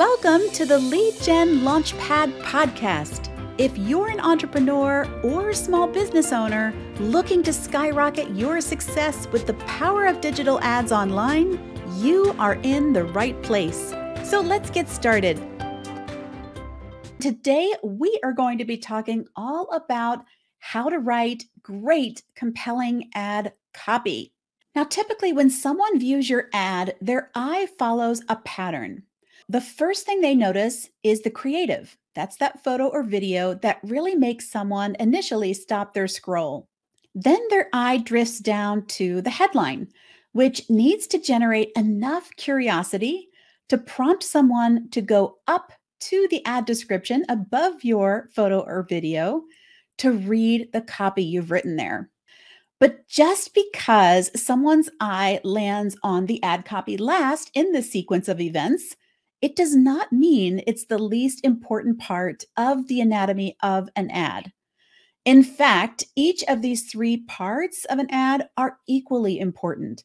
Welcome to the Lead Gen Launchpad podcast. If you're an entrepreneur or small business owner looking to skyrocket your success with the power of digital ads online, you are in the right place. So let's get started. Today, we are going to be talking all about how to write great, compelling ad copy. Now, typically, when someone views your ad, their eye follows a pattern. The first thing they notice is the creative. That's that photo or video that really makes someone initially stop their scroll. Then their eye drifts down to the headline, which needs to generate enough curiosity to prompt someone to go up to the ad description above your photo or video to read the copy you've written there. But just because someone's eye lands on the ad copy last in the sequence of events it does not mean it's the least important part of the anatomy of an ad. In fact, each of these three parts of an ad are equally important.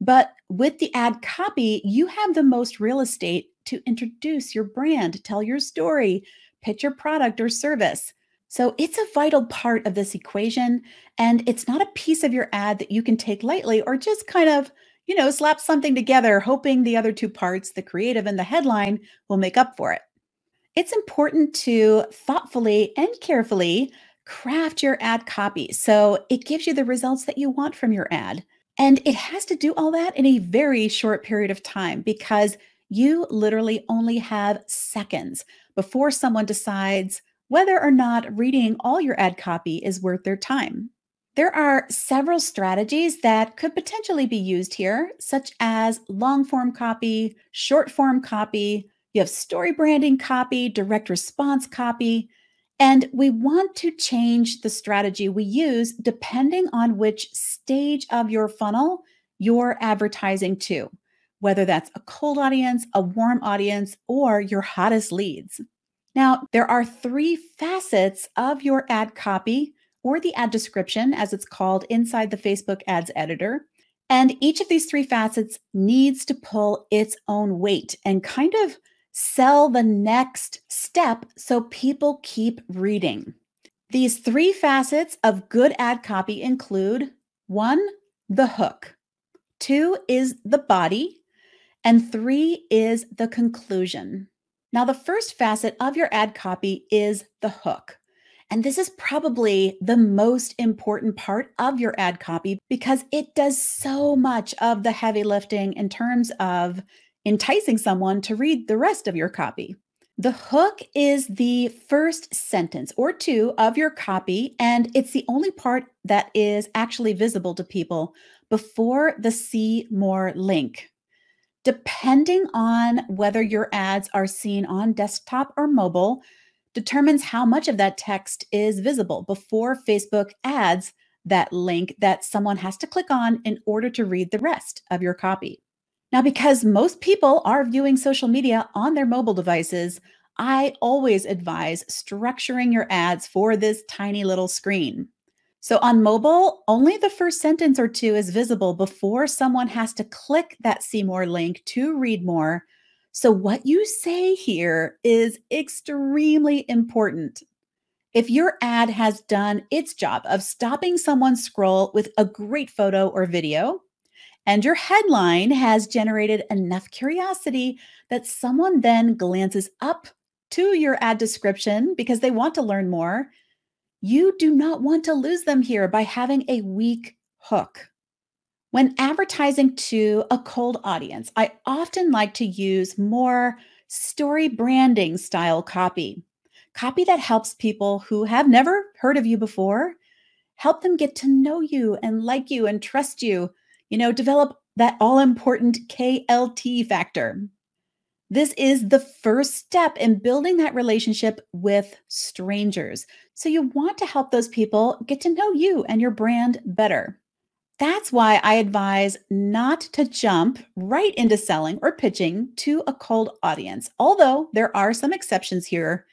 But with the ad copy, you have the most real estate to introduce your brand, tell your story, pitch your product or service. So it's a vital part of this equation. And it's not a piece of your ad that you can take lightly or just kind of you know, slap something together, hoping the other two parts, the creative and the headline, will make up for it. It's important to thoughtfully and carefully craft your ad copy so it gives you the results that you want from your ad. And it has to do all that in a very short period of time because you literally only have seconds before someone decides whether or not reading all your ad copy is worth their time. There are several strategies that could potentially be used here, such as long form copy, short form copy, you have story branding copy, direct response copy, and we want to change the strategy we use depending on which stage of your funnel you're advertising to, whether that's a cold audience, a warm audience, or your hottest leads. Now, there are three facets of your ad copy or the ad description, as it's called inside the Facebook ads editor. And each of these three facets needs to pull its own weight and kind of sell the next step so people keep reading. These three facets of good ad copy include one, the hook, two is the body, and three is the conclusion. Now, the first facet of your ad copy is the hook. And this is probably the most important part of your ad copy because it does so much of the heavy lifting in terms of enticing someone to read the rest of your copy. The hook is the first sentence or two of your copy, and it's the only part that is actually visible to people before the see more link. Depending on whether your ads are seen on desktop or mobile, determines how much of that text is visible before Facebook adds that link that someone has to click on in order to read the rest of your copy. Now, because most people are viewing social media on their mobile devices, I always advise structuring your ads for this tiny little screen. So on mobile, only the first sentence or two is visible before someone has to click that see more link to read more so, what you say here is extremely important. If your ad has done its job of stopping someone's scroll with a great photo or video, and your headline has generated enough curiosity that someone then glances up to your ad description because they want to learn more, you do not want to lose them here by having a weak hook. When advertising to a cold audience, I often like to use more story branding style copy, copy that helps people who have never heard of you before, help them get to know you and like you and trust you, you know, develop that all important KLT factor. This is the first step in building that relationship with strangers. So, you want to help those people get to know you and your brand better. That's why I advise not to jump right into selling or pitching to a cold audience, although there are some exceptions here.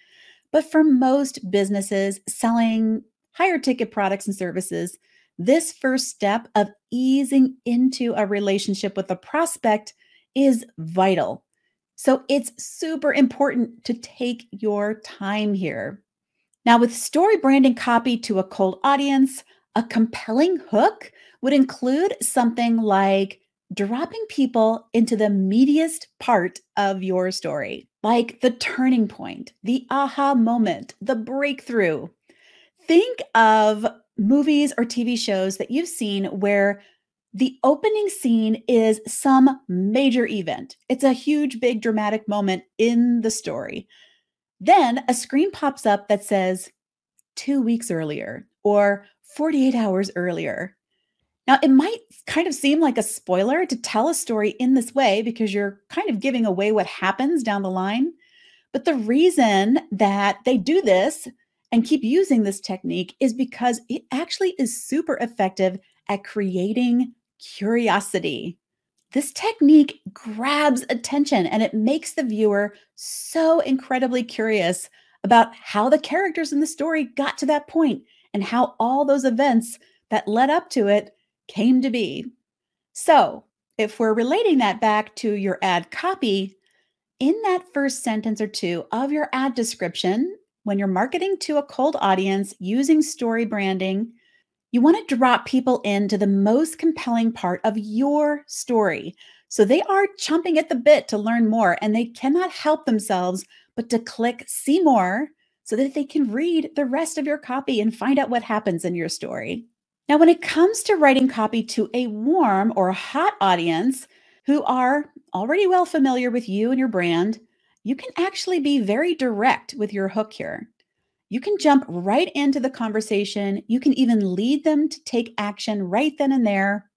But for most businesses selling higher ticket products and services, this first step of easing into a relationship with a prospect is vital. So it's super important to take your time here. Now, with story branding copy to a cold audience, a compelling hook would include something like dropping people into the meatiest part of your story, like the turning point, the aha moment, the breakthrough. Think of movies or TV shows that you've seen where the opening scene is some major event. It's a huge, big, dramatic moment in the story. Then a screen pops up that says two weeks earlier or 48 hours earlier. Now, it might kind of seem like a spoiler to tell a story in this way because you're kind of giving away what happens down the line. But the reason that they do this and keep using this technique is because it actually is super effective at creating curiosity. This technique grabs attention and it makes the viewer so incredibly curious about how the characters in the story got to that point and how all those events that led up to it came to be. So, if we're relating that back to your ad copy, in that first sentence or two of your ad description, when you're marketing to a cold audience using story branding, you want to drop people into the most compelling part of your story. So they are chomping at the bit to learn more and they cannot help themselves but to click see more so that they can read the rest of your copy and find out what happens in your story. Now, when it comes to writing copy to a warm or hot audience who are already well familiar with you and your brand, you can actually be very direct with your hook here. You can jump right into the conversation. You can even lead them to take action right then and there.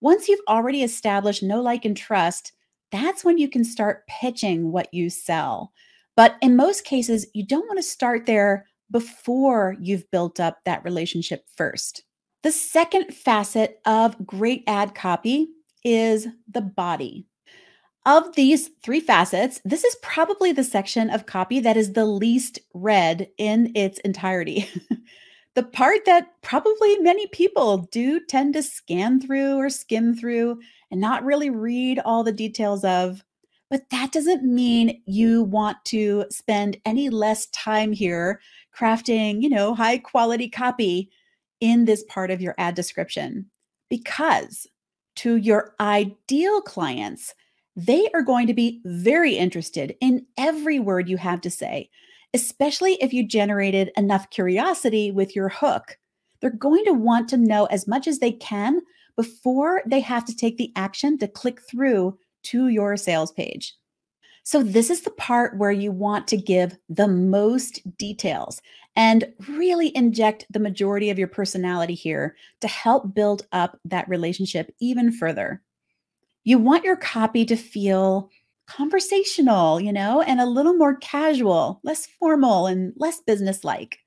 Once you've already established know, like, and trust, that's when you can start pitching what you sell. But in most cases, you don't want to start there before you've built up that relationship first. The second facet of great ad copy is the body. Of these three facets, this is probably the section of copy that is the least read in its entirety. the part that probably many people do tend to scan through or skim through and not really read all the details of. But that doesn't mean you want to spend any less time here crafting, you know, high quality copy in this part of your ad description because to your ideal clients, they are going to be very interested in every word you have to say, especially if you generated enough curiosity with your hook. They're going to want to know as much as they can before they have to take the action to click through to your sales page. So, this is the part where you want to give the most details and really inject the majority of your personality here to help build up that relationship even further. You want your copy to feel conversational, you know, and a little more casual, less formal, and less businesslike.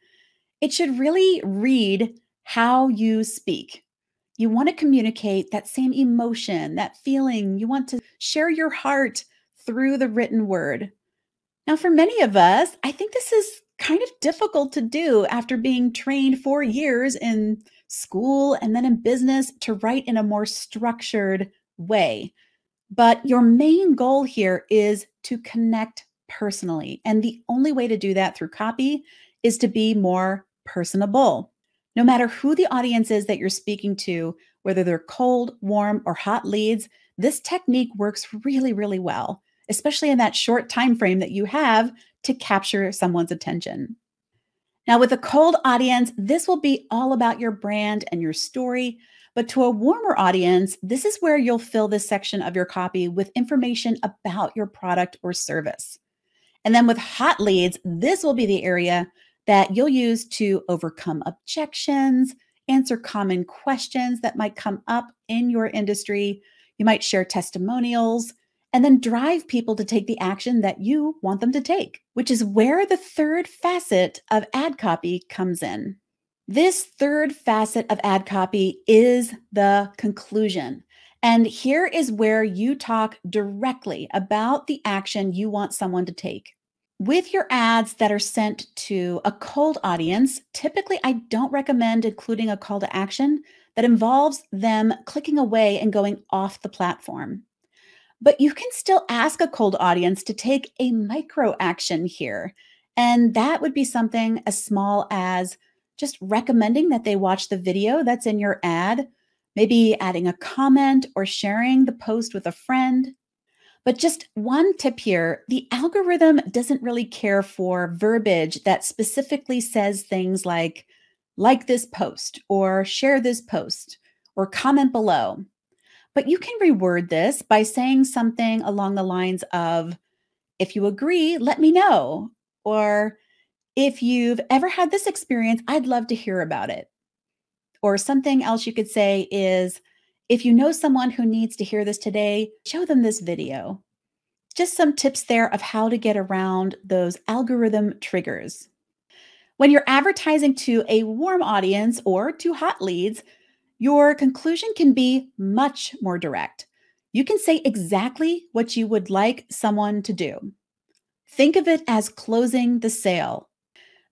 It should really read how you speak. You want to communicate that same emotion, that feeling. You want to share your heart through the written word. Now, for many of us, I think this is kind of difficult to do after being trained for years in school and then in business to write in a more structured way. But your main goal here is to connect personally. And the only way to do that through copy is to be more personable. No matter who the audience is that you're speaking to, whether they're cold, warm, or hot leads, this technique works really, really well especially in that short time frame that you have to capture someone's attention. Now, with a cold audience, this will be all about your brand and your story. But to a warmer audience, this is where you'll fill this section of your copy with information about your product or service. And then with hot leads, this will be the area that you'll use to overcome objections, answer common questions that might come up in your industry. You might share testimonials, and then drive people to take the action that you want them to take, which is where the third facet of ad copy comes in. This third facet of ad copy is the conclusion. And here is where you talk directly about the action you want someone to take. With your ads that are sent to a cold audience, typically I don't recommend including a call to action that involves them clicking away and going off the platform. But you can still ask a cold audience to take a micro action here. And that would be something as small as just recommending that they watch the video that's in your ad, maybe adding a comment or sharing the post with a friend. But just one tip here the algorithm doesn't really care for verbiage that specifically says things like, like this post, or share this post, or comment below. But you can reword this by saying something along the lines of, if you agree, let me know. Or if you've ever had this experience, I'd love to hear about it. Or something else you could say is, if you know someone who needs to hear this today, show them this video. Just some tips there of how to get around those algorithm triggers. When you're advertising to a warm audience or to hot leads, your conclusion can be much more direct. You can say exactly what you would like someone to do. Think of it as closing the sale.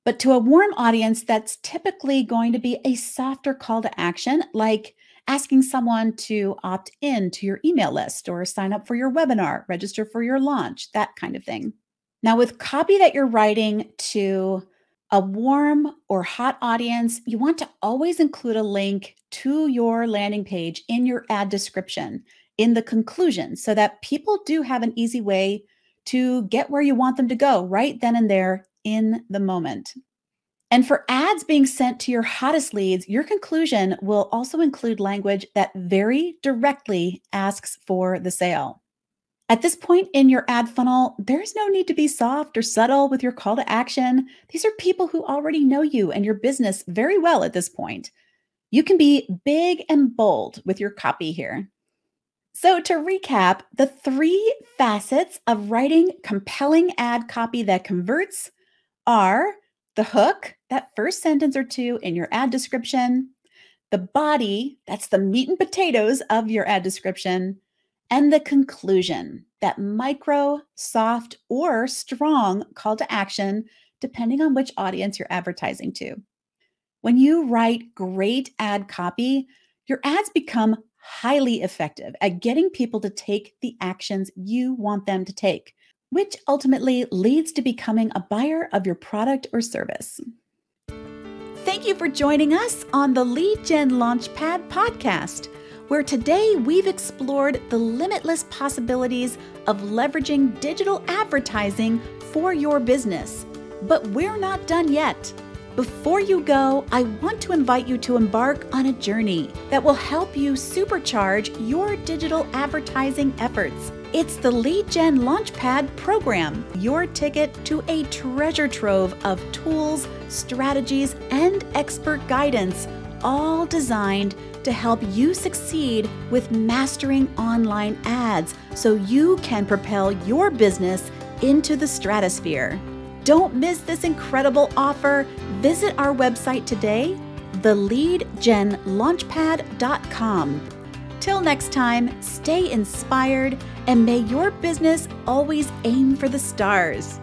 But to a warm audience, that's typically going to be a softer call to action, like asking someone to opt in to your email list or sign up for your webinar, register for your launch, that kind of thing. Now, with copy that you're writing to a warm or hot audience, you want to always include a link to your landing page in your ad description in the conclusion so that people do have an easy way to get where you want them to go right then and there in the moment. And for ads being sent to your hottest leads, your conclusion will also include language that very directly asks for the sale. At this point in your ad funnel, there's no need to be soft or subtle with your call to action. These are people who already know you and your business very well at this point. You can be big and bold with your copy here. So, to recap, the three facets of writing compelling ad copy that converts are the hook, that first sentence or two in your ad description, the body, that's the meat and potatoes of your ad description, and the conclusion, that micro, soft, or strong call to action, depending on which audience you're advertising to. When you write great ad copy, your ads become highly effective at getting people to take the actions you want them to take which ultimately leads to becoming a buyer of your product or service. Thank you for joining us on the Lead Gen Launchpad podcast, where today we've explored the limitless possibilities of leveraging digital advertising for your business. But we're not done yet. Before you go, I want to invite you to embark on a journey that will help you supercharge your digital advertising efforts it's the Lead Gen Launchpad program, your ticket to a treasure trove of tools, strategies, and expert guidance, all designed to help you succeed with mastering online ads so you can propel your business into the stratosphere. Don't miss this incredible offer. Visit our website today, theleadgenlaunchpad.com. Till next time, stay inspired and may your business always aim for the stars.